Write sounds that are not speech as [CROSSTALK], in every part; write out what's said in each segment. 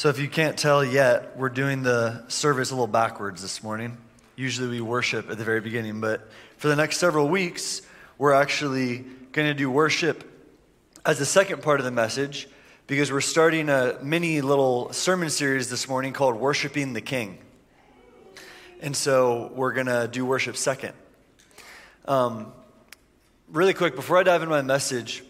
So, if you can't tell yet, we're doing the service a little backwards this morning. Usually we worship at the very beginning, but for the next several weeks, we're actually going to do worship as the second part of the message because we're starting a mini little sermon series this morning called Worshiping the King. And so we're going to do worship second. Um, really quick, before I dive into my message,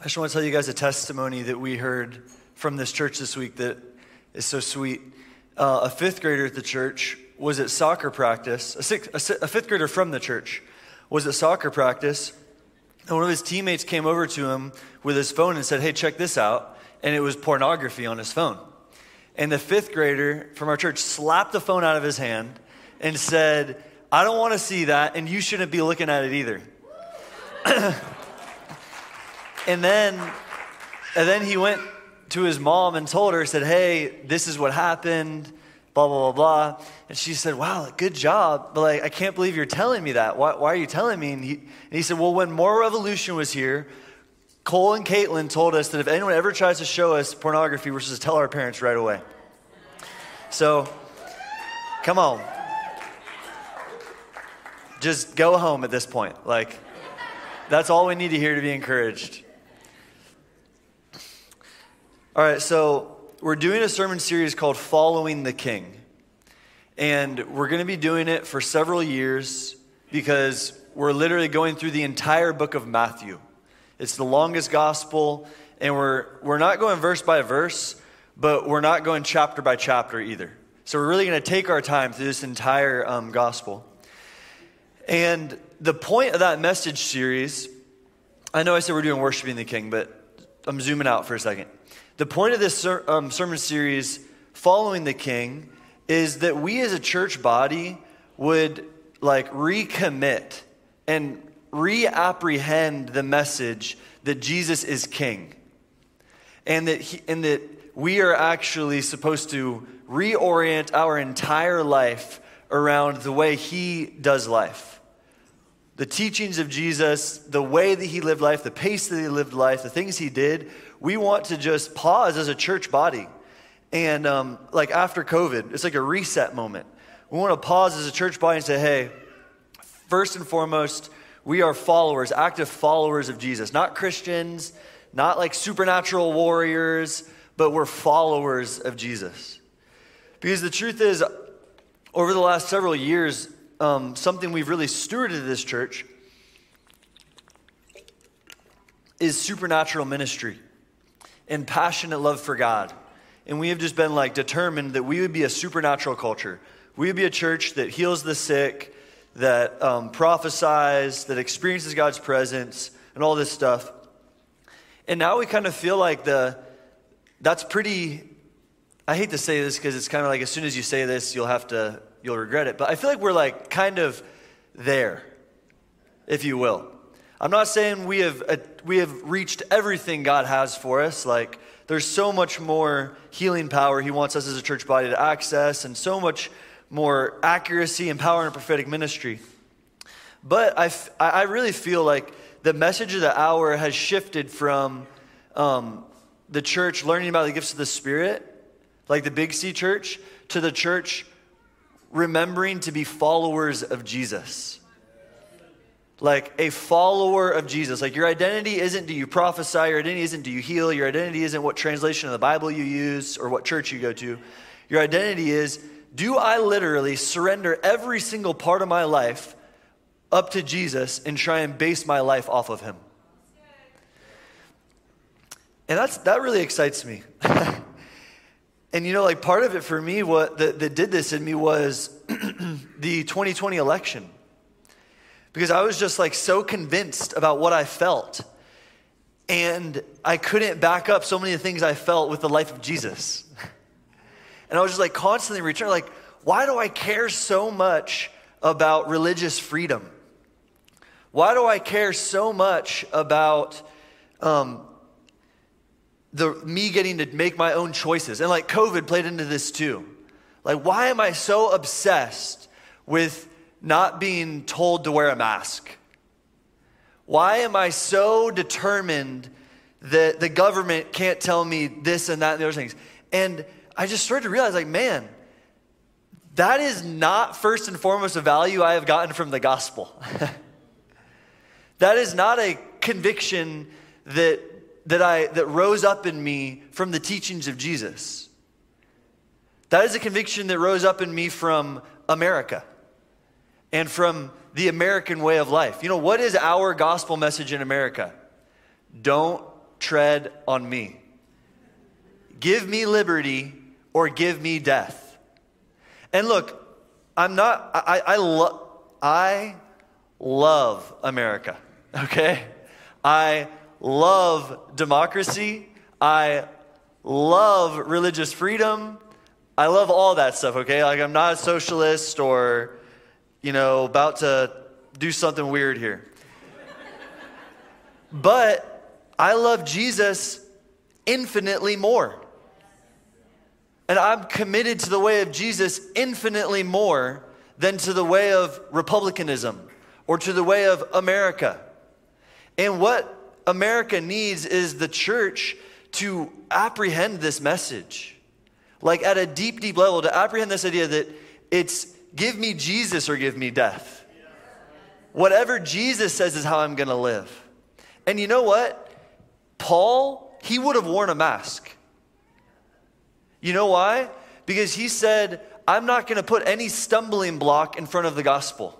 I just want to tell you guys a testimony that we heard from this church this week that is so sweet. Uh, a fifth grader at the church was at soccer practice, a, sixth, a, a fifth grader from the church was at soccer practice, and one of his teammates came over to him with his phone and said, Hey, check this out. And it was pornography on his phone. And the fifth grader from our church slapped the phone out of his hand and said, I don't want to see that, and you shouldn't be looking at it either. [COUGHS] and then and then he went to his mom and told her, said, Hey, this is what happened, blah, blah, blah, blah. And she said, Wow, good job. But like, I can't believe you're telling me that. Why, why are you telling me? And he, and he said, Well, when Moral Revolution was here, Cole and Caitlin told us that if anyone ever tries to show us pornography, we're supposed to tell our parents right away. So, come on. Just go home at this point. Like, that's all we need to hear to be encouraged. All right, so we're doing a sermon series called Following the King. And we're going to be doing it for several years because we're literally going through the entire book of Matthew. It's the longest gospel, and we're, we're not going verse by verse, but we're not going chapter by chapter either. So we're really going to take our time through this entire um, gospel. And the point of that message series, I know I said we're doing worshiping the king, but I'm zooming out for a second. The point of this ser- um, sermon series, Following the King, is that we as a church body would like recommit and reapprehend the message that Jesus is king. And that, he, and that we are actually supposed to reorient our entire life around the way he does life. The teachings of Jesus, the way that he lived life, the pace that he lived life, the things he did, we want to just pause as a church body. And um, like after COVID, it's like a reset moment. We want to pause as a church body and say, hey, first and foremost, we are followers, active followers of Jesus, not Christians, not like supernatural warriors, but we're followers of Jesus. Because the truth is, over the last several years, um, something we've really stewarded this church is supernatural ministry and passionate love for God. And we have just been like determined that we would be a supernatural culture. We would be a church that heals the sick, that um, prophesies, that experiences God's presence, and all this stuff. And now we kind of feel like the that's pretty. I hate to say this because it's kind of like as soon as you say this, you'll have to you'll regret it. But I feel like we're like kind of there, if you will. I'm not saying we have, uh, we have reached everything God has for us. Like, there's so much more healing power He wants us as a church body to access, and so much more accuracy and power in prophetic ministry. But I, f- I really feel like the message of the hour has shifted from um, the church learning about the gifts of the Spirit, like the Big C church, to the church remembering to be followers of Jesus like a follower of Jesus. Like your identity isn't do you prophesy, your identity isn't do you heal, your identity isn't what translation of the Bible you use or what church you go to. Your identity is do I literally surrender every single part of my life up to Jesus and try and base my life off of him? And that's that really excites me. [LAUGHS] and you know, like part of it for me, what that, that did this in me was [CLEARS THROAT] the 2020 election because I was just like so convinced about what I felt. And I couldn't back up so many of the things I felt with the life of Jesus. [LAUGHS] And I was just like constantly returning, like, why do I care so much about religious freedom? Why do I care so much about um, the me getting to make my own choices? And like COVID played into this too. Like, why am I so obsessed with not being told to wear a mask? Why am I so determined that the government can't tell me this and that and the other things? And I just started to realize, like, man, that is not first and foremost a value I have gotten from the gospel. [LAUGHS] that is not a conviction that, that, I, that rose up in me from the teachings of Jesus. That is a conviction that rose up in me from America and from the American way of life. You know, what is our gospel message in America? Don't tread on me. Give me liberty or give me death. And look, I'm not, I, I, lo- I love America, [LAUGHS] okay? I love democracy. I love religious freedom. I love all that stuff, okay? Like, I'm not a socialist or, you know, about to do something weird here. but I love Jesus infinitely more. And I'm committed to the way of Jesus infinitely more than to the way of republicanism or to the way of America. And what America needs is the church to apprehend this message. Like at a deep, deep level, to apprehend this idea that it's give me Jesus or give me death. Whatever Jesus says is how I'm going to live. And you know what? Paul, he would have worn a mask. You know why? Because he said, I'm not going to put any stumbling block in front of the gospel.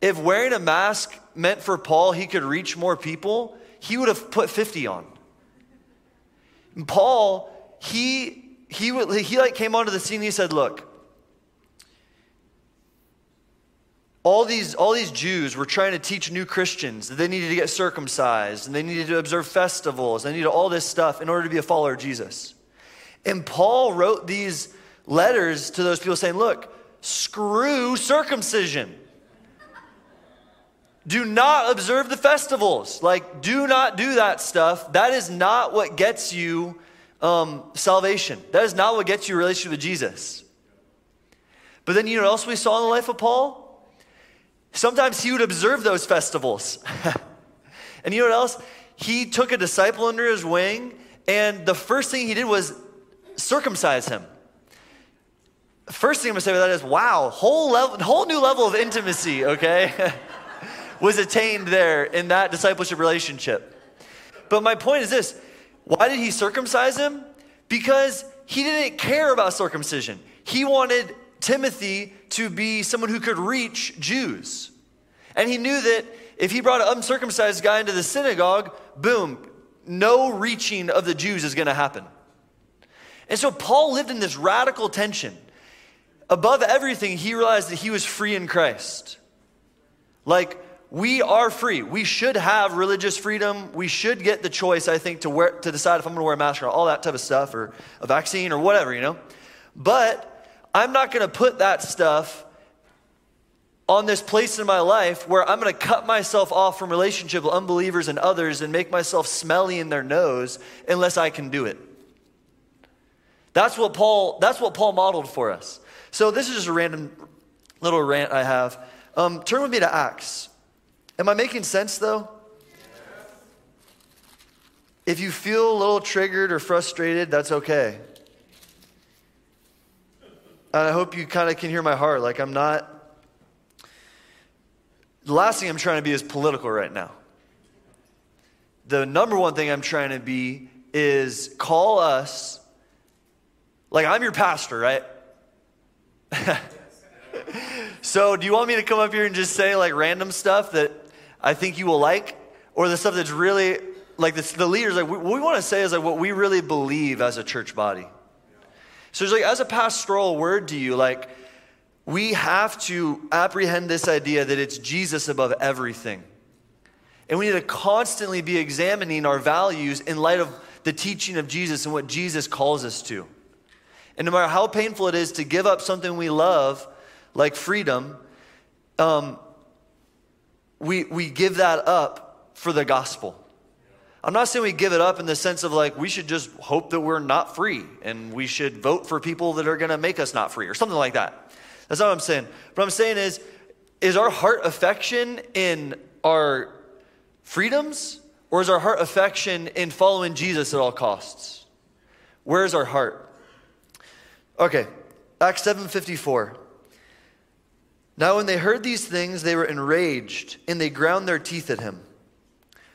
If wearing a mask meant for Paul he could reach more people, he would have put 50 on. And Paul, he he he like came onto the scene he said, "Look, all these, all these Jews were trying to teach new Christians that they needed to get circumcised and they needed to observe festivals, they needed all this stuff in order to be a follower of Jesus. And Paul wrote these letters to those people saying, Look, screw circumcision. Do not observe the festivals. Like, do not do that stuff. That is not what gets you um, salvation. That is not what gets you a relationship with Jesus. But then, you know what else we saw in the life of Paul? Sometimes he would observe those festivals. [LAUGHS] and you know what else? He took a disciple under his wing, and the first thing he did was circumcise him. First thing I'm gonna say about that is, wow, whole level, whole new level of intimacy, okay, [LAUGHS] was attained there in that discipleship relationship. But my point is this: why did he circumcise him? Because he didn't care about circumcision. He wanted Timothy to be someone who could reach Jews. And he knew that if he brought an uncircumcised guy into the synagogue, boom, no reaching of the Jews is going to happen. And so Paul lived in this radical tension. Above everything, he realized that he was free in Christ. Like, we are free. We should have religious freedom. We should get the choice, I think, to, wear, to decide if I'm going to wear a mask or all that type of stuff, or a vaccine or whatever, you know? But I'm not going to put that stuff on this place in my life where I'm going to cut myself off from relationship with unbelievers and others and make myself smelly in their nose unless I can do it. That's what Paul, that's what Paul modeled for us. So this is just a random little rant I have. Um, turn with me to Acts. Am I making sense though? If you feel a little triggered or frustrated, that's okay. And I hope you kind of can hear my heart. Like, I'm not. The last thing I'm trying to be is political right now. The number one thing I'm trying to be is call us. Like, I'm your pastor, right? [LAUGHS] so, do you want me to come up here and just say like random stuff that I think you will like? Or the stuff that's really like the, the leaders, like, what we want to say is like what we really believe as a church body. So like, as a pastoral word to you, like, we have to apprehend this idea that it's Jesus above everything. And we need to constantly be examining our values in light of the teaching of Jesus and what Jesus calls us to. And no matter how painful it is to give up something we love, like freedom, um, we, we give that up for the gospel. I'm not saying we give it up in the sense of like we should just hope that we're not free and we should vote for people that are going to make us not free or something like that. That's not what I'm saying. What I'm saying is, is our heart affection in our freedoms or is our heart affection in following Jesus at all costs? Where's our heart? Okay, Acts 7:54. Now when they heard these things, they were enraged, and they ground their teeth at him.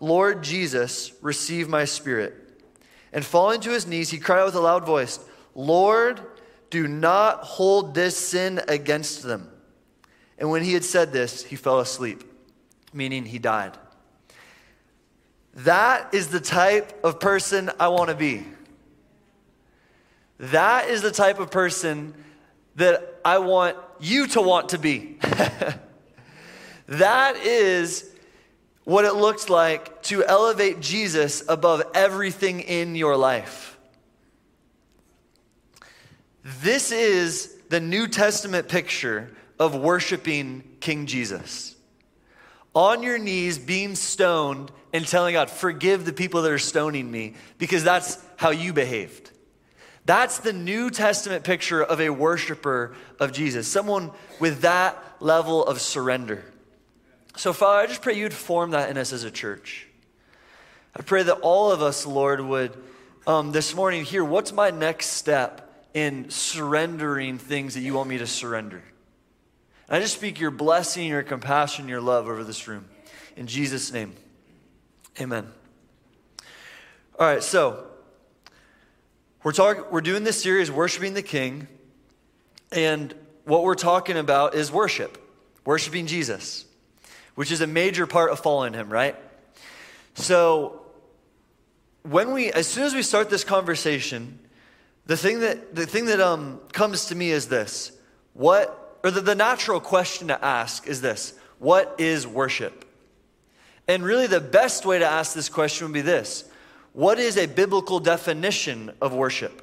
Lord Jesus, receive my spirit. And falling to his knees, he cried out with a loud voice, Lord, do not hold this sin against them. And when he had said this, he fell asleep, meaning he died. That is the type of person I want to be. That is the type of person that I want you to want to be. [LAUGHS] that is what it looks like to elevate Jesus above everything in your life. This is the New Testament picture of worshiping King Jesus. On your knees, being stoned, and telling God, forgive the people that are stoning me, because that's how you behaved. That's the New Testament picture of a worshiper of Jesus, someone with that level of surrender. So, Father, I just pray you'd form that in us as a church. I pray that all of us, Lord, would um, this morning hear what's my next step in surrendering things that you want me to surrender. And I just speak your blessing, your compassion, your love over this room. In Jesus' name, amen. All right, so we're, talk, we're doing this series, Worshiping the King, and what we're talking about is worship, worshiping Jesus, which is a major part of following him, right? So, when we, as soon as we start this conversation, the thing that, the thing that um, comes to me is this what, or the, the natural question to ask is this what is worship? And really, the best way to ask this question would be this what is a biblical definition of worship?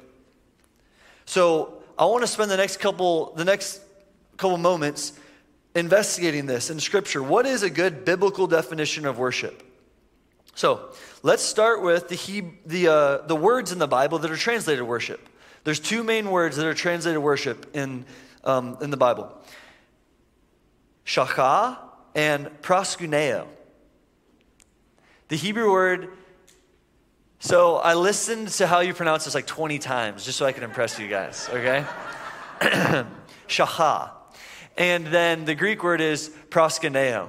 So I want to spend the next couple the next couple moments investigating this in scripture. What is a good biblical definition of worship? So let's start with the, he, the, uh, the words in the Bible that are translated worship. There's two main words that are translated worship in, um, in the Bible shachah and proskuneo. The Hebrew word so I listened to how you pronounce this like 20 times just so I could impress you guys, okay? [CLEARS THROAT] Shaha. And then the Greek word is proskuneo.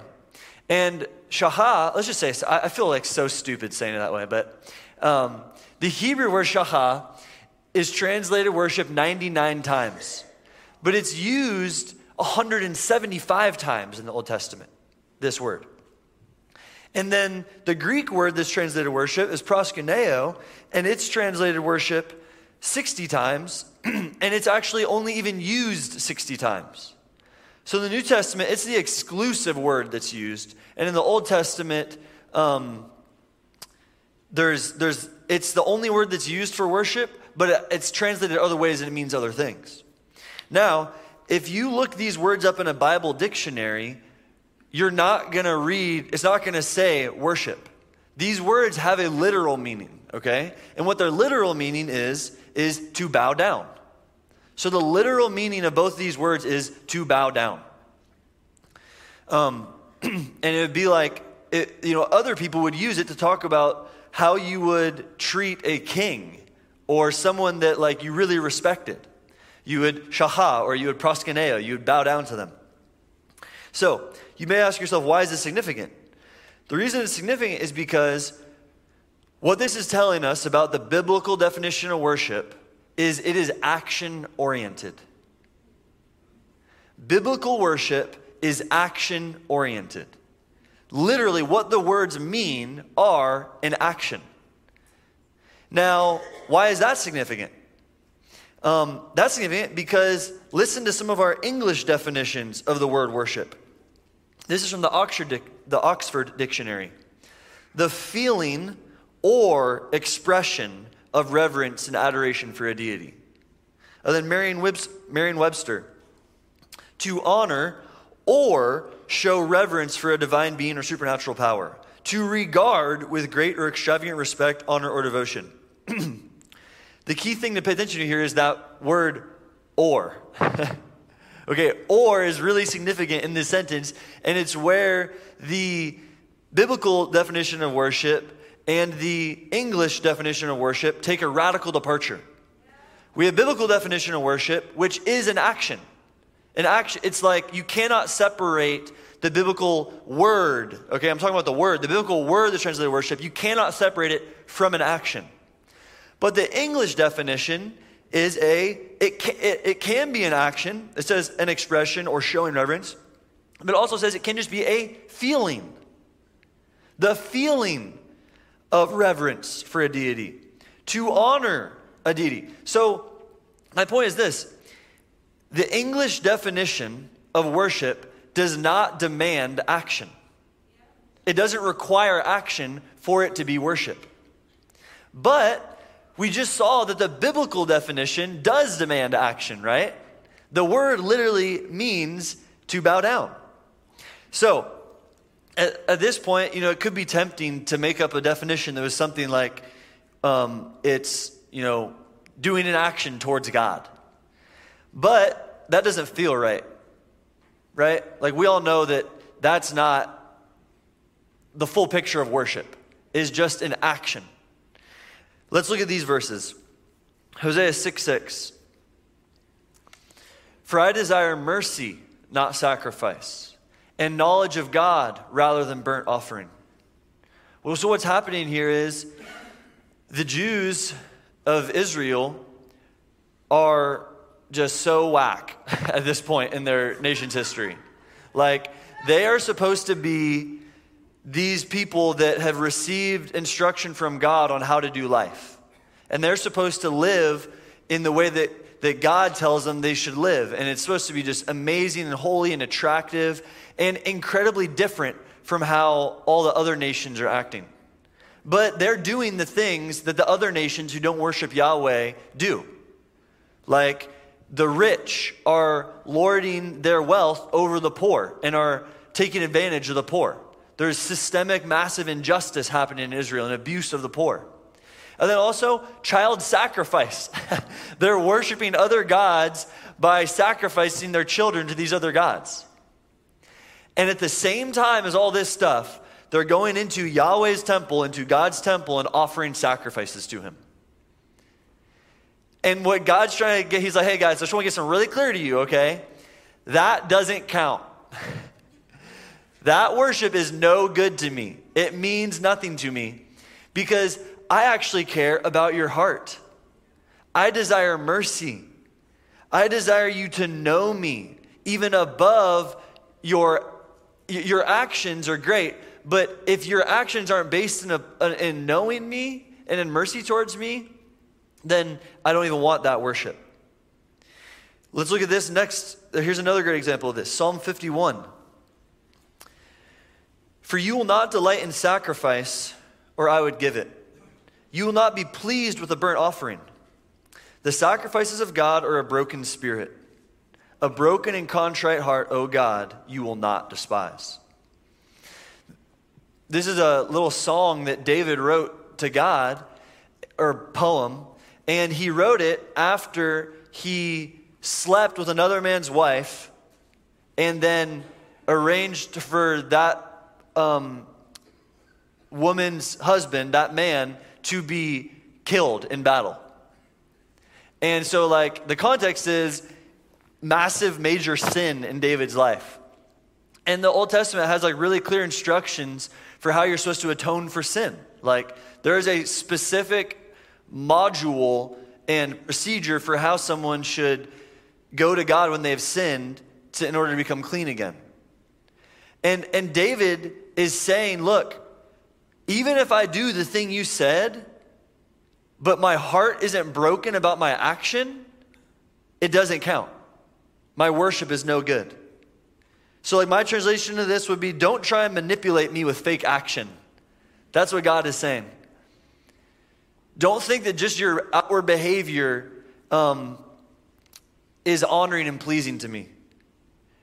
And shaha, let's just say, I feel like so stupid saying it that way, but um, the Hebrew word shaha is translated worship 99 times, but it's used 175 times in the Old Testament, this word. And then the Greek word that's translated worship is proskuneo, and it's translated worship 60 times, [CLEARS THROAT] and it's actually only even used 60 times. So in the New Testament, it's the exclusive word that's used. And in the Old Testament, um, there's, there's, it's the only word that's used for worship, but it's translated other ways and it means other things. Now, if you look these words up in a Bible dictionary, you're not going to read, it's not going to say worship. These words have a literal meaning, okay? And what their literal meaning is, is to bow down. So the literal meaning of both these words is to bow down. Um, [CLEARS THROAT] and it would be like, it, you know, other people would use it to talk about how you would treat a king or someone that like you really respected. You would shaha or you would proskuneo, you would bow down to them. So you may ask yourself, why is this significant? The reason it's significant is because what this is telling us about the biblical definition of worship is it is action oriented. Biblical worship is action oriented. Literally, what the words mean are an action. Now, why is that significant? Um, that's significant because listen to some of our English definitions of the word worship. This is from the Oxford, the Oxford Dictionary. The feeling or expression of reverence and adoration for a deity. And then Merriam Webster, to honor or show reverence for a divine being or supernatural power, to regard with great or extravagant respect, honor, or devotion. [CLEARS THROAT] the key thing to pay attention to here is that word or. [LAUGHS] okay, or is really significant in this sentence, and it's where the biblical definition of worship and the English definition of worship take a radical departure. We have biblical definition of worship, which is an action. An action, it's like you cannot separate the biblical word. Okay, I'm talking about the word. The biblical word that's translated worship, you cannot separate it from an action. But the English definition is a, it can, it, it can be an action. It says an expression or showing reverence. But it also says it can just be a feeling. The feeling of reverence for a deity. To honor a deity. So, my point is this the English definition of worship does not demand action, it doesn't require action for it to be worship. But we just saw that the biblical definition does demand action, right? The word literally means to bow down. So, at, at, this point, you know, it could be tempting to make up a definition that was something like um, it's, you know, doing an action towards God. But that doesn't feel right, right? Like we all know that that's not the full picture of worship, is just an action. Let's look at these verses Hosea 6 6. For I desire mercy, not sacrifice, and knowledge of God rather than burnt offering. Well, so what's happening here is the Jews of Israel are just so whack [LAUGHS] at this point in their nation's history. Like, they are supposed to be these people that have received instruction from God on how to do life. And they're supposed to live in the way that, that God tells them they should live. And it's supposed to be just amazing and holy and attractive and incredibly different from how all the other nations are acting. But they're doing the things that the other nations who don't worship Yahweh do. Like the rich are lording their wealth over the poor and are taking advantage of the poor. There's systemic, massive injustice happening in Israel and abuse of the poor. And then also, child sacrifice. [LAUGHS] They're worshiping other gods by sacrificing their children to these other gods. And at the same time as all this stuff, they're going into Yahweh's temple, into God's temple, and offering sacrifices to Him. And what God's trying to get, He's like, hey guys, I just want to get something really clear to you, okay? That doesn't count. [LAUGHS] That worship is no good to me. It means nothing to me because I actually care about your heart. I desire mercy. I desire you to know me even above your your actions are great, but if your actions aren't based in, a, in knowing me and in mercy towards me, then I don't even want that worship. Let's look at this next. Here's another great example of this Psalm 51. For you will not delight in sacrifice, or I would give it. You will not be pleased with a burnt offering. The sacrifices of God are a broken spirit. A broken and contrite heart, O God, you will not despise. This is a little song that David wrote to God, or poem, and he wrote it after he slept with another man's wife and then arranged for that um, woman's husband, that man, to be killed in battle. And so, like, the context is massive, major sin in David's life. And the Old Testament has, like, really clear instructions for how you're supposed to atone for sin. Like, there is a specific module and procedure for how someone should go to God when they have sinned to, in order to become clean again. And, and David is saying, Look, even if I do the thing you said, but my heart isn't broken about my action, it doesn't count. My worship is no good. So, like, my translation of this would be don't try and manipulate me with fake action. That's what God is saying. Don't think that just your outward behavior um, is honoring and pleasing to me.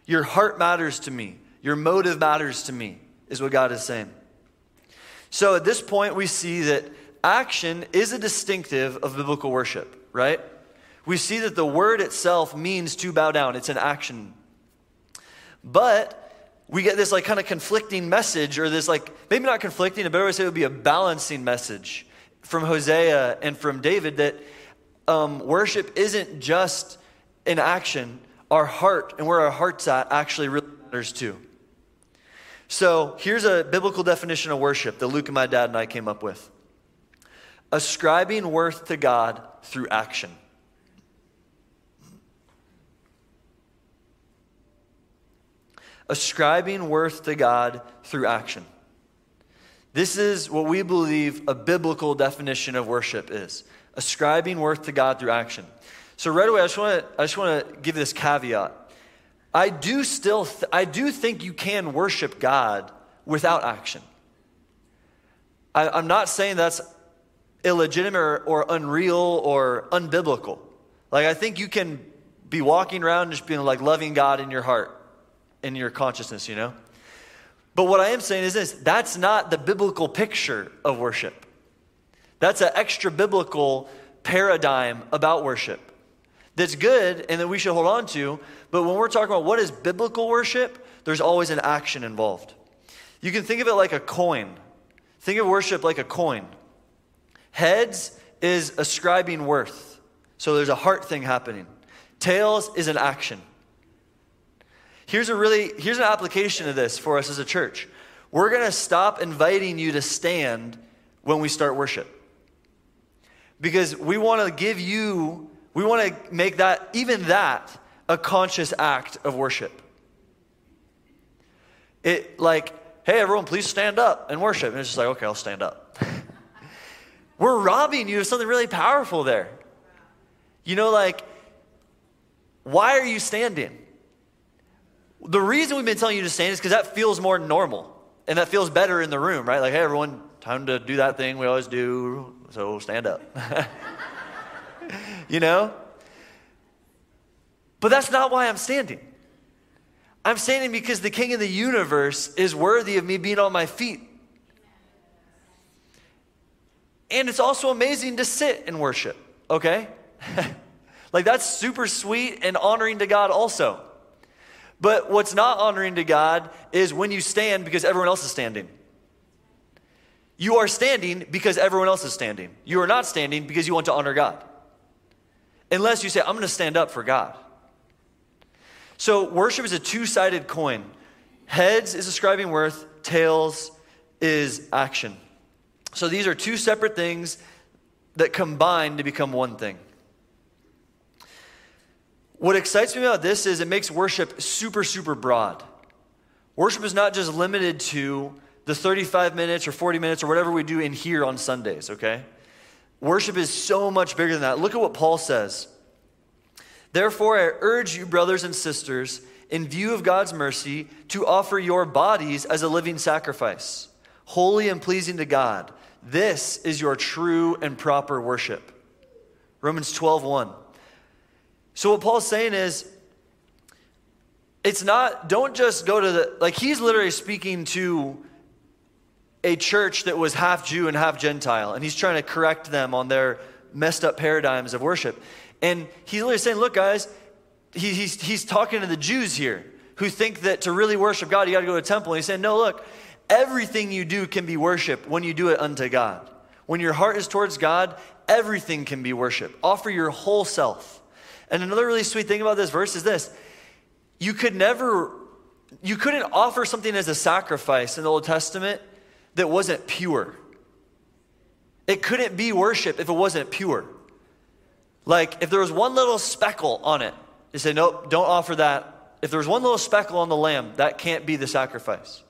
Your heart matters to me. Your motive matters to me, is what God is saying. So at this point, we see that action is a distinctive of biblical worship, right? We see that the word itself means to bow down, it's an action. But we get this like kind of conflicting message, or this like, maybe not conflicting, a better way to say it would be a balancing message from Hosea and from David that um, worship isn't just an action, our heart and where our heart's at actually really matters too. So here's a biblical definition of worship that Luke and my dad and I came up with ascribing worth to God through action. Ascribing worth to God through action. This is what we believe a biblical definition of worship is ascribing worth to God through action. So right away, I just want to I just want to give this caveat. I do still th- I do think you can worship God without action. I, am not saying that's illegitimate or, or unreal or unbiblical. Like I think you can be walking around just being like loving God in your heart, in your consciousness, you know. But what I am saying is this: that's not the biblical picture of worship. That's an extra biblical paradigm about worship that's good and that we should hold on to. But when we're talking about what is biblical worship, there's always an action involved. You can think of it like a coin. Think of worship like a coin. Heads is ascribing worth. So there's a heart thing happening. Tails is an action. Here's a really here's an application of this for us as a church. We're going to stop inviting you to stand when we start worship. Because we want to give you we want to make that, even that, a conscious act of worship. It, like, hey, everyone, please stand up and worship. And it's just like, okay, I'll stand up. [LAUGHS] We're robbing you of something really powerful there. You know, like, why are you standing? The reason we've been telling you to stand is because that feels more normal and that feels better in the room, right? Like, hey, everyone, time to do that thing we always do, so stand up. [LAUGHS] you know? But that's not why I'm standing. I'm standing because the King of the universe is worthy of me being on my feet. And it's also amazing to sit and worship, okay? [LAUGHS] like that's super sweet and honoring to God also. But what's not honoring to God is when you stand because everyone else is standing. You are standing because everyone else is standing. You are not standing because you want to honor God. Unless you say, I'm going to stand up for God. So worship is a two sided coin. Heads is ascribing worth, tails is action. So these are two separate things that combine to become one thing. What excites me about this is it makes worship super, super broad. Worship is not just limited to the 35 minutes or 40 minutes or whatever we do in here on Sundays, okay? Worship is so much bigger than that. Look at what Paul says. Therefore, I urge you, brothers and sisters, in view of God's mercy, to offer your bodies as a living sacrifice, holy and pleasing to God. This is your true and proper worship. Romans 12, 1. So, what Paul's saying is, it's not, don't just go to the, like, he's literally speaking to a church that was half Jew and half Gentile, and he's trying to correct them on their messed up paradigms of worship. And he's literally saying, Look, guys, he, he's, he's talking to the Jews here who think that to really worship God, you got to go to a temple. And he's saying, No, look, everything you do can be worship when you do it unto God. When your heart is towards God, everything can be worship. Offer your whole self. And another really sweet thing about this verse is this you could never, you couldn't offer something as a sacrifice in the Old Testament that wasn't pure. It couldn't be worship if it wasn't pure. Like, if there was one little speckle on it, you say, nope, don't offer that. If there was one little speckle on the lamb, that can't be the sacrifice.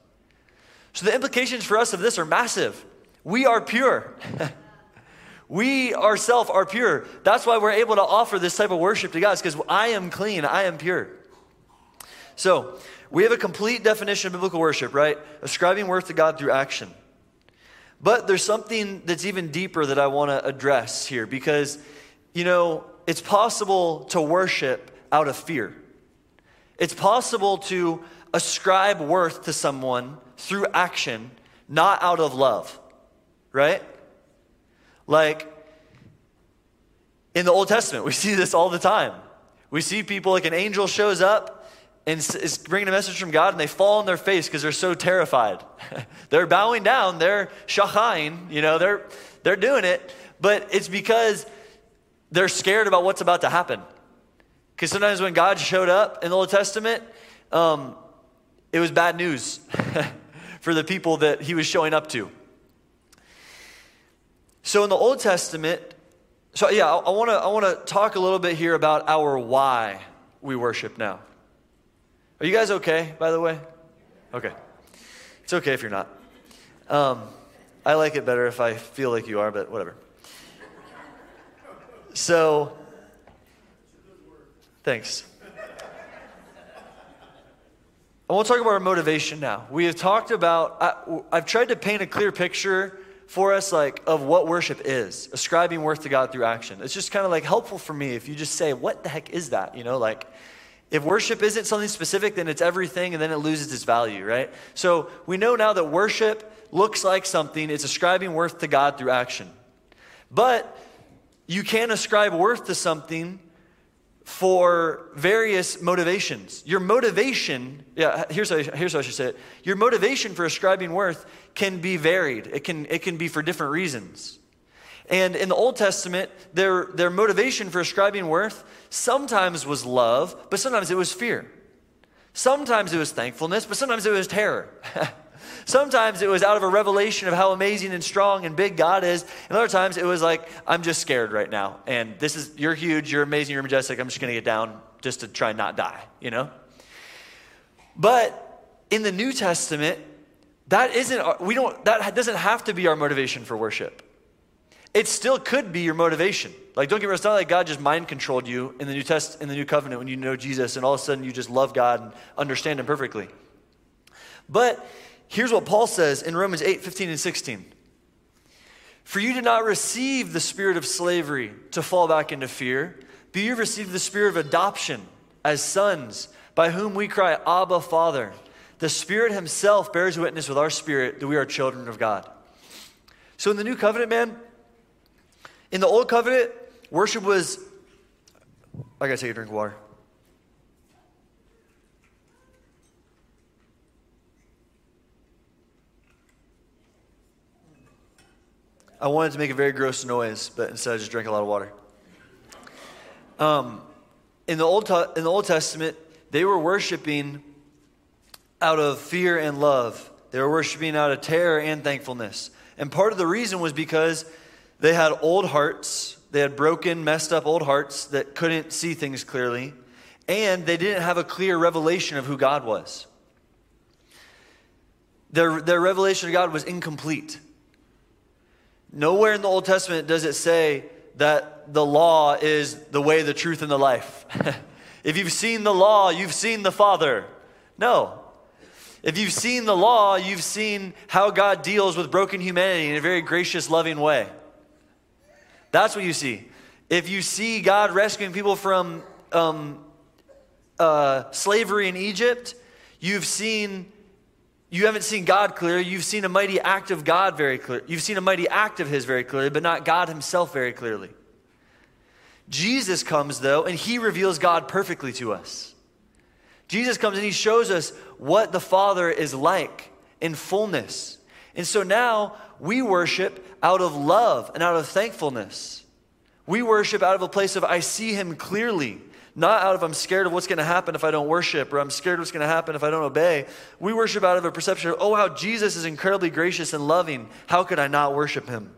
So the implications for us of this are massive. We are pure. [LAUGHS] we ourselves are pure. That's why we're able to offer this type of worship to God, because I am clean, I am pure. So, we have a complete definition of biblical worship, right? Ascribing worth to God through action. But there's something that's even deeper that I want to address here because, you know, it's possible to worship out of fear. It's possible to ascribe worth to someone through action, not out of love, right? Like in the Old Testament, we see this all the time. We see people like an angel shows up and is bringing a message from God, and they fall on their face because they're so terrified. [LAUGHS] they're bowing down, they're shachain, you know, they're they're doing it, but it's because they're scared about what's about to happen. Because sometimes when God showed up in the Old Testament, um, it was bad news [LAUGHS] for the people that he was showing up to. So in the Old Testament, so yeah, I, want to I want to talk a little bit here about our why we worship now. Are you guys okay, by the way? Okay. It's okay if you're not. Um, I like it better if I feel like you are, but whatever. So, thanks. I want to talk about our motivation now. We have talked about, I, have tried to paint a clear picture for us, like, of what worship is ascribing worth to God through action. It's just kind of like helpful for me if you just say, what the heck is that? You know, like, if worship isn't something specific, then it's everything and then it loses its value, right? So we know now that worship looks like something, it's ascribing worth to God through action. But you can't ascribe worth to something for various motivations. Your motivation, yeah, here's how, here's how I should say it. Your motivation for ascribing worth can be varied, it can, it can be for different reasons. And in the Old Testament, their, their motivation for ascribing worth sometimes was love, but sometimes it was fear. Sometimes it was thankfulness, but sometimes it was terror. [LAUGHS] Sometimes it was out of a revelation of how amazing and strong and big God is. And other times it was like, I'm just scared right now. And this is, you're huge, you're amazing, you're majestic. I'm just going to get down just to try and not die, you know? But in the New Testament, that isn't, we don't, that doesn't have to be our motivation for worship. It still could be your motivation. Like, don't get me wrong, it's not like God just mind controlled you in the New Test in the New Covenant when you know Jesus and all of a sudden you just love God and understand Him perfectly. But Here's what Paul says in Romans 8 15 and 16. For you did not receive the spirit of slavery to fall back into fear, but you received the spirit of adoption as sons, by whom we cry, Abba, Father. The Spirit Himself bears witness with our spirit that we are children of God. So in the new covenant, man, in the old covenant, worship was. I gotta take a drink of water. I wanted to make a very gross noise, but instead I just drank a lot of water. Um, in, the Old in the Old Testament, they were worshiping out of fear and love. They were worshiping out of terror and thankfulness. And part of the reason was because they had old hearts. They had broken, messed up old hearts that couldn't see things clearly. And they didn't have a clear revelation of who God was. Their, their revelation of God was incomplete. Nowhere in the Old Testament does it say that the law is the way, the truth, and the life. [LAUGHS] if you've seen the law, you've seen the Father. No. If you've seen the law, you've seen how God deals with broken humanity in a very gracious, loving way. That's what you see. If you see God rescuing people from um, uh, slavery in Egypt, you've seen you haven't seen God clearly. You've seen a mighty act of God very clear. You've seen a mighty act of His very clearly, but not God Himself very clearly. Jesus comes, though, and He reveals God perfectly to us. Jesus comes and He shows us what the Father is like in fullness. And so now we worship out of love and out of thankfulness. We worship out of a place of, I see Him clearly. Not out of I'm scared of what's going to happen if I don't worship or I'm scared of what's going to happen if I don't obey. We worship out of a perception of, oh, how Jesus is incredibly gracious and loving. How could I not worship him?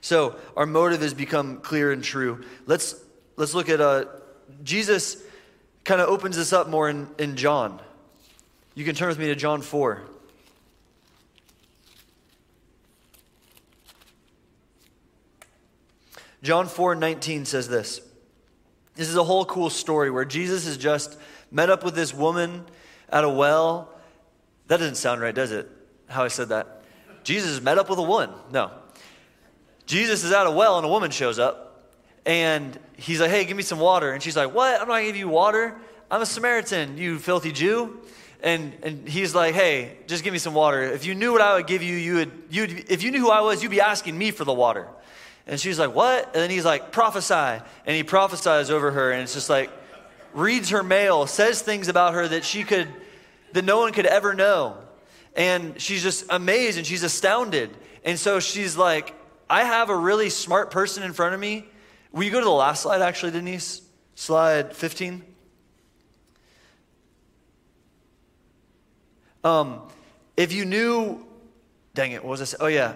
So our motive has become clear and true. Let's, let's look at uh, Jesus kind of opens this up more in, in John. You can turn with me to John 4. John 4 19 says this. This is a whole cool story where Jesus has just met up with this woman at a well. That doesn't sound right, does it? How I said that. Jesus met up with a woman. No. Jesus is at a well and a woman shows up. And he's like, hey, give me some water. And she's like, what? I'm not going to give you water. I'm a Samaritan, you filthy Jew. And, and he's like, hey, just give me some water. If you knew what I would give you, you would, you'd, if you knew who I was, you'd be asking me for the water. And she's like, what? And then he's like, prophesy. And he prophesies over her. And it's just like, reads her mail, says things about her that she could, that no one could ever know. And she's just amazed and she's astounded. And so she's like, I have a really smart person in front of me. Will you go to the last slide, actually, Denise? Slide 15. Um, if you knew, dang it, what was this? Oh, yeah.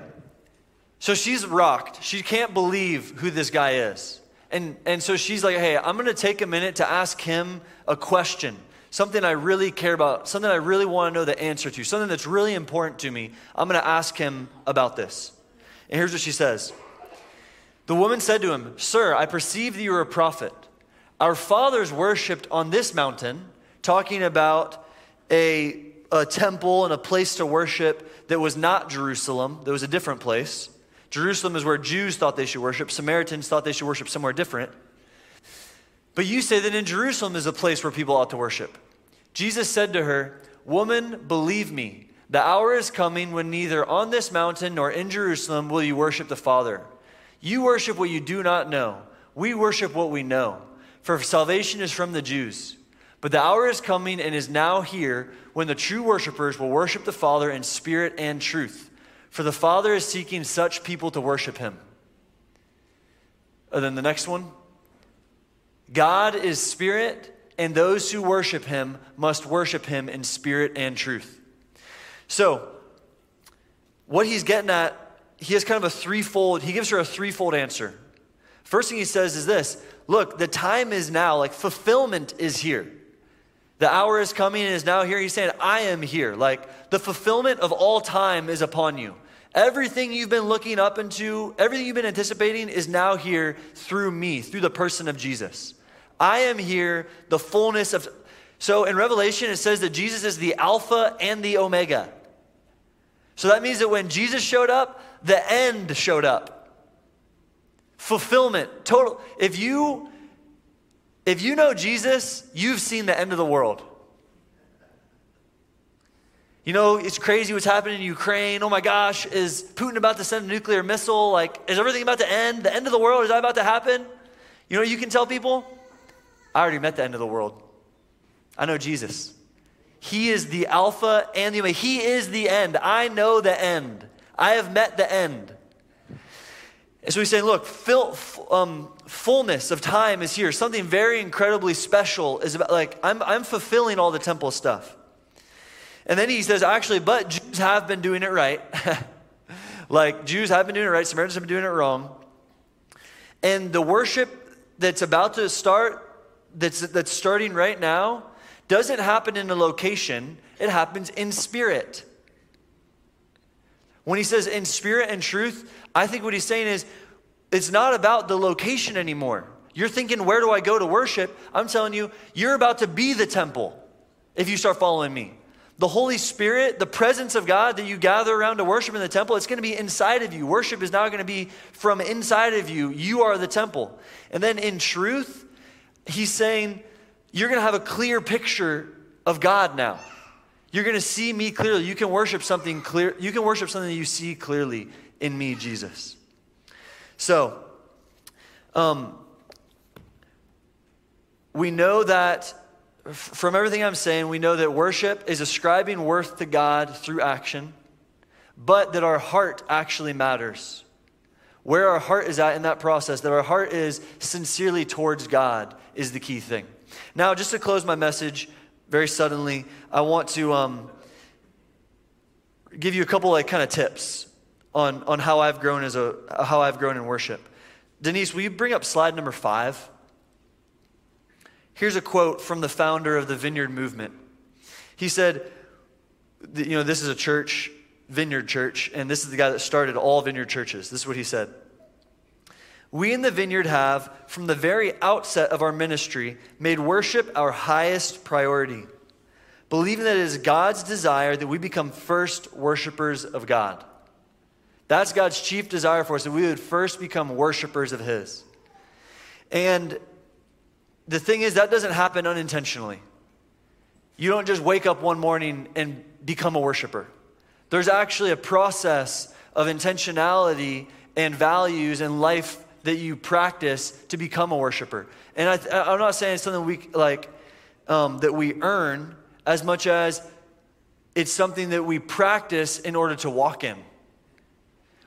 So she's rocked. She can't believe who this guy is. And, and so she's like, hey, I'm going to take a minute to ask him a question, something I really care about, something I really want to know the answer to, something that's really important to me. I'm going to ask him about this. And here's what she says The woman said to him, Sir, I perceive that you are a prophet. Our fathers worshiped on this mountain, talking about a a temple and a place to worship that was not Jerusalem, that was a different place. Jerusalem is where Jews thought they should worship, Samaritans thought they should worship somewhere different. But you say that in Jerusalem is a place where people ought to worship. Jesus said to her, Woman, believe me, the hour is coming when neither on this mountain nor in Jerusalem will you worship the Father. You worship what you do not know. We worship what we know. For salvation is from the Jews. But the hour is coming and is now here when the true worshipers will worship the Father in spirit and truth. For the Father is seeking such people to worship him. And then the next one God is spirit, and those who worship him must worship him in spirit and truth. So, what he's getting at, he has kind of a threefold, he gives her a threefold answer. First thing he says is this look, the time is now, like fulfillment is here. The hour is coming and is now here. He's saying, I am here. Like the fulfillment of all time is upon you. Everything you've been looking up into, everything you've been anticipating is now here through me, through the person of Jesus. I am here, the fullness of. So in Revelation, it says that Jesus is the Alpha and the Omega. So that means that when Jesus showed up, the end showed up. Fulfillment, total. If you if you know Jesus, you've seen the end of the world. You know, it's crazy what's happening in Ukraine. Oh my gosh, is Putin about to send a nuclear missile? Like, is everything about to end? The end of the world, is that about to happen? You know, you can tell people, I already met the end of the world. I know Jesus. He is the Alpha and the Omega. He is the end. I know the end. I have met the end. And so he's saying, look, fill, um, fullness of time is here. Something very incredibly special is about, like, I'm, I'm fulfilling all the temple stuff. And then he says, actually, but Jews have been doing it right. [LAUGHS] like, Jews have been doing it right, Samaritans have been doing it wrong. And the worship that's about to start, that's, that's starting right now, doesn't happen in a location, it happens in spirit. When he says in spirit and truth, I think what he's saying is it's not about the location anymore. You're thinking, where do I go to worship? I'm telling you, you're about to be the temple if you start following me. The Holy Spirit, the presence of God that you gather around to worship in the temple, it's going to be inside of you. Worship is now going to be from inside of you. You are the temple. And then in truth, he's saying, you're going to have a clear picture of God now. You're going to see me clearly. You can worship something clear. You can worship something that you see clearly in me, Jesus. So, um, we know that from everything I'm saying, we know that worship is ascribing worth to God through action, but that our heart actually matters. Where our heart is at in that process, that our heart is sincerely towards God, is the key thing. Now, just to close my message very suddenly, I want to um, give you a couple like kind of tips on, on how I've grown as a how I've grown in worship. Denise, will you bring up slide number five? Here's a quote from the founder of the Vineyard Movement. He said, you know, this is a church, Vineyard Church, and this is the guy that started all Vineyard churches. This is what he said. We in the Vineyard have, from the very outset of our ministry, made worship our highest priority, believing that it is God's desire that we become first worshipers of God. That's God's chief desire for us, that we would first become worshipers of His. And the thing is, that doesn't happen unintentionally. You don't just wake up one morning and become a worshiper. There's actually a process of intentionality and values and life that you practice to become a worshiper. And I, am not saying it's something we like um, that we earn as much as it's something that we practice in order to walk in.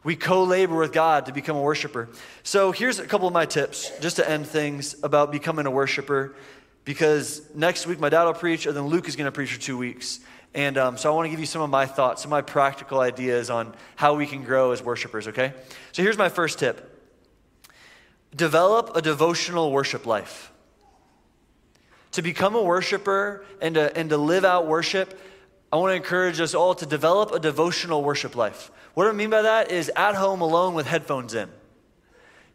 We co labor with God to become a worshiper. So here's a couple of my tips just to end things about becoming a worshiper. Because next week my dad will preach, and then Luke is going to preach for two weeks. And um, so I want to give you some of my thoughts, some of my practical ideas on how we can grow as worshipers, okay? So here's my first tip develop a devotional worship life. To become a worshiper and to, and to live out worship, I want to encourage us all to develop a devotional worship life. What I mean by that is at home alone with headphones in.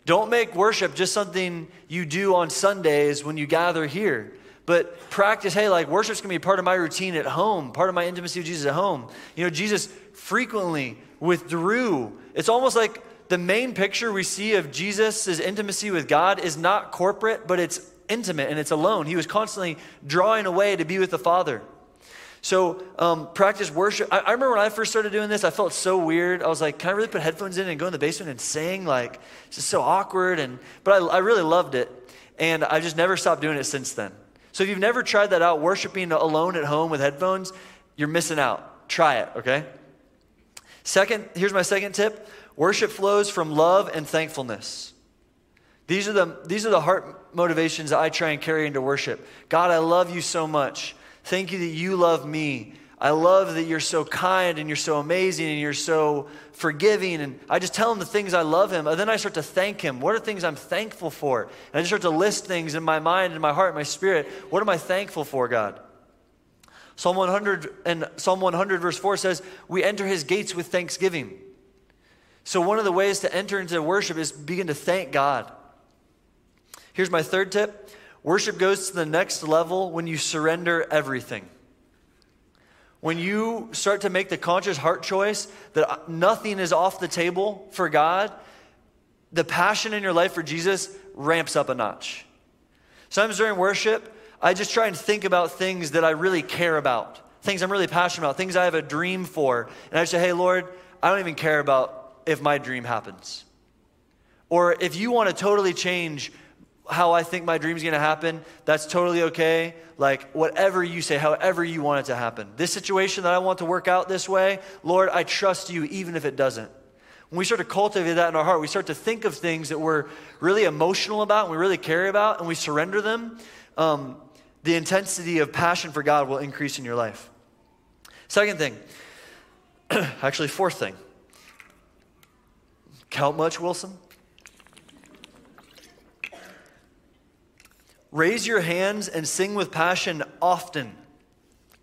Don't make worship just something you do on Sundays when you gather here. But practice, hey, like worship's gonna be part of my routine at home, part of my intimacy with Jesus at home. You know, Jesus frequently withdrew. It's almost like the main picture we see of Jesus' intimacy with God is not corporate, but it's intimate and it's alone. He was constantly drawing away to be with the Father. So um, practice worship. I, I, remember when I first started doing this, I felt so weird. I was like, can I really put headphones in and go in the basement and sing? Like, it's just so awkward. And but I, I really loved it, and I just never stopped doing it since then. So if you've never tried that out, worshiping alone at home with headphones, you're missing out. Try it, okay? Second, here's my second tip: worship flows from love and thankfulness. These are the these are the heart motivations I try and carry into worship. God, I love you so much. Thank you that you love me. I love that you're so kind and you're so amazing and you're so forgiving. And I just tell him the things I love him. And then I start to thank him. What are things I'm thankful for? And I just start to list things in my mind, in my heart, in my spirit. What am I thankful for, God? Psalm 100 and Psalm 100 verse 4 says, "We enter his gates with thanksgiving." So one of the ways to enter into worship is begin to thank God. Here's my third tip. Worship goes to the next level when you surrender everything. When you start to make the conscious heart choice that nothing is off the table for God, the passion in your life for Jesus ramps up a notch. Sometimes during worship, I just try and think about things that I really care about, things I'm really passionate about, things I have a dream for. And I say, hey, Lord, I don't even care about if my dream happens. Or if you want to totally change how I think my dream's gonna happen, that's totally okay. Like, whatever you say, however you want it to happen. This situation that I want to work out this way, Lord, I trust you even if it doesn't. When we start to cultivate that in our heart, we start to think of things that we're really emotional about and we really care about, and we surrender them, um, the intensity of passion for God will increase in your life. Second thing, [CLEARS THROAT] actually, fourth thing. Count much, Wilson? Raise your hands and sing with passion often,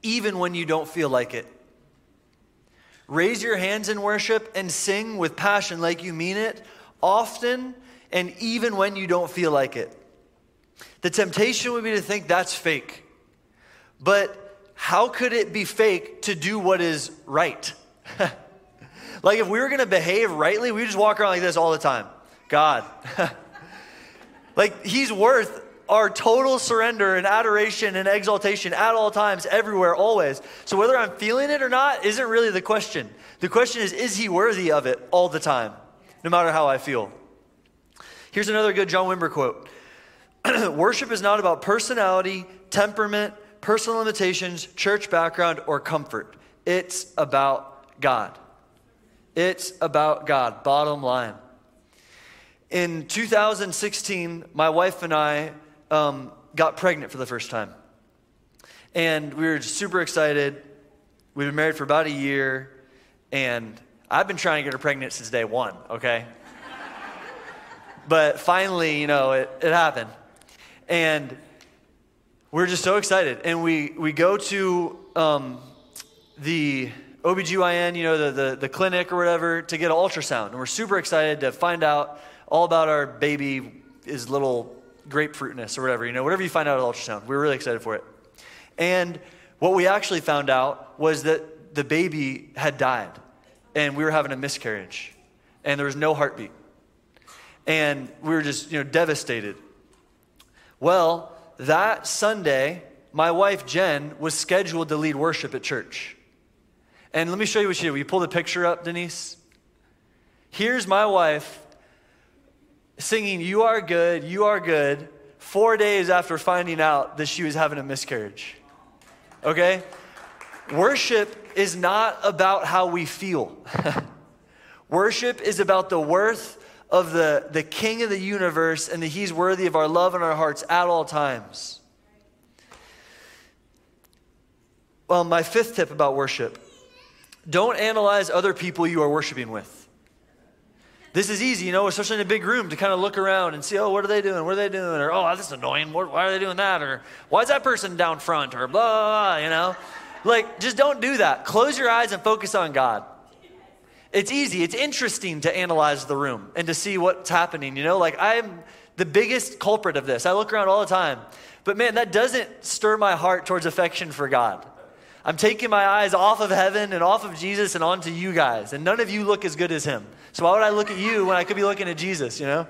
even when you don't feel like it. Raise your hands in worship and sing with passion like you mean it often and even when you don't feel like it. The temptation would be to think that's fake. But how could it be fake to do what is right? [LAUGHS] like if we were going to behave rightly, we just walk around like this all the time. God. [LAUGHS] like he's worth our total surrender and adoration and exaltation at all times, everywhere, always. So whether I'm feeling it or not isn't really the question. The question is, is he worthy of it all the time, no matter how I feel? Here's another good John Wimber quote [CLEARS THROAT] Worship is not about personality, temperament, personal limitations, church background, or comfort. It's about God. It's about God, bottom line. In 2016, my wife and I um, got pregnant for the first time. And we were super excited. We've been married for about a year, and I've been trying to get her pregnant since day one, okay? [LAUGHS] but finally, you know, it, it happened. And we're just so excited. And we, we go to um, the OBGYN, you know, the, the, the clinic or whatever, to get an ultrasound. And we're super excited to find out all about our baby, his little grapefruitness or whatever, you know, whatever you find out at ultrasound. We were really excited for it. And what we actually found out was that the baby had died and we were having a miscarriage and there was no heartbeat. And we were just, you know, devastated. Well, that Sunday, my wife Jen was scheduled to lead worship at church. And let me show you what she did. Will you pull the picture up, Denise? Here's my wife singing, You Are Good, You Are Good, four days after finding out that she was having a miscarriage. Okay? Worship is not about how we feel. [LAUGHS] Worship is about the worth of the, the King of the universe and that He's worthy of our love and our hearts at all times. Well, my fifth tip about worship don't analyze other people you are worshiping with. This is easy, you know, especially in a big room to kind of look around and see, oh, what are they doing? What are they doing? Or, oh, this is annoying. Why are they doing that? Or, why is that person down front? Or, blah, blah, blah, you know? Like, just don't do that. Close your eyes and focus on God. It's easy. It's interesting to analyze the room and to see what's happening, you know? Like, I'm the biggest culprit of this. I look around all the time. But man, that doesn't stir my heart towards affection for God. I'm taking my eyes off of heaven and off of Jesus and onto you guys. And none of you look as good as him. So why would I look at you when I could be looking at Jesus, you know?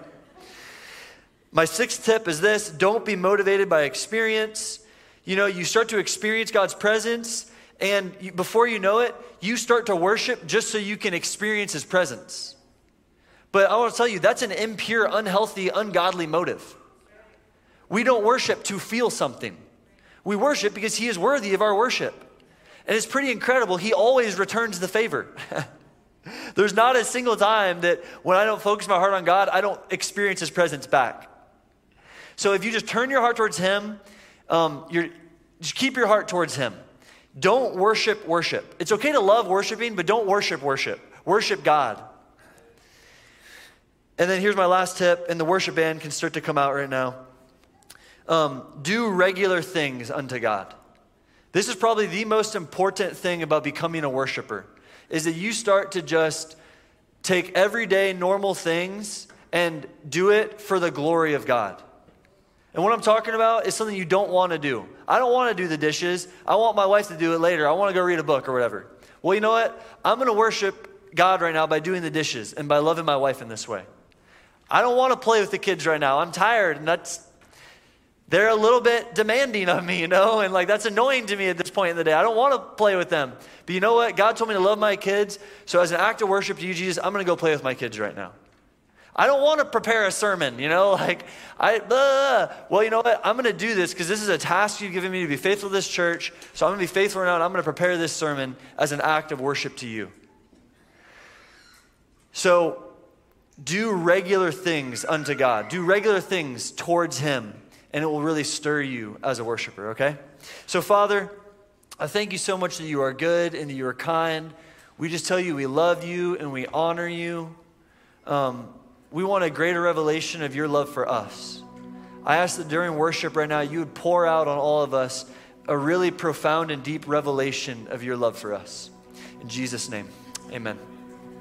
My sixth tip is this don't be motivated by experience. You know, you start to experience God's presence, and you, before you know it, you start to worship just so you can experience his presence. But I want to tell you, that's an impure, unhealthy, ungodly motive. We don't worship to feel something. We worship because he is worthy of our worship. And it's pretty incredible. He always returns the favor. [LAUGHS] There's not a single time that when I don't focus my heart on God, I don't experience His presence back. So if you just turn your heart towards Him, um, you're, just keep your heart towards Him. Don't worship worship. It's okay to love worshiping, but don't worship worship. Worship God. And then here's my last tip, and the worship band can start to come out right now. Um, do regular things unto God. This is probably the most important thing about becoming a worshiper is that you start to just take everyday normal things and do it for the glory of God. And what I'm talking about is something you don't want to do. I don't want to do the dishes. I want my wife to do it later. I want to go read a book or whatever. Well, you know what? I'm going to worship God right now by doing the dishes and by loving my wife in this way. I don't want to play with the kids right now. I'm tired, and that's they're a little bit demanding of me, you know, and like that's annoying to me at this point in the day. I don't want to play with them. But you know what? God told me to love my kids. So as an act of worship to you, Jesus, I'm going to go play with my kids right now. I don't want to prepare a sermon, you know, [LAUGHS] like I, blah. well, you know what? I'm going to do this because this is a task you've given me to be faithful to this church. So I'm going to be faithful now and I'm going to prepare this sermon as an act of worship to you. So do regular things unto God. Do regular things towards him and it will really stir you as a worshiper, okay? So, Father, I thank you so much that you are good and that you are kind. We just tell you we love you and we honor you. Um, we want a greater revelation of your love for us. I ask that during worship right now, you would pour out on all of us a really profound and deep revelation of your love for us. In Jesus' name, amen.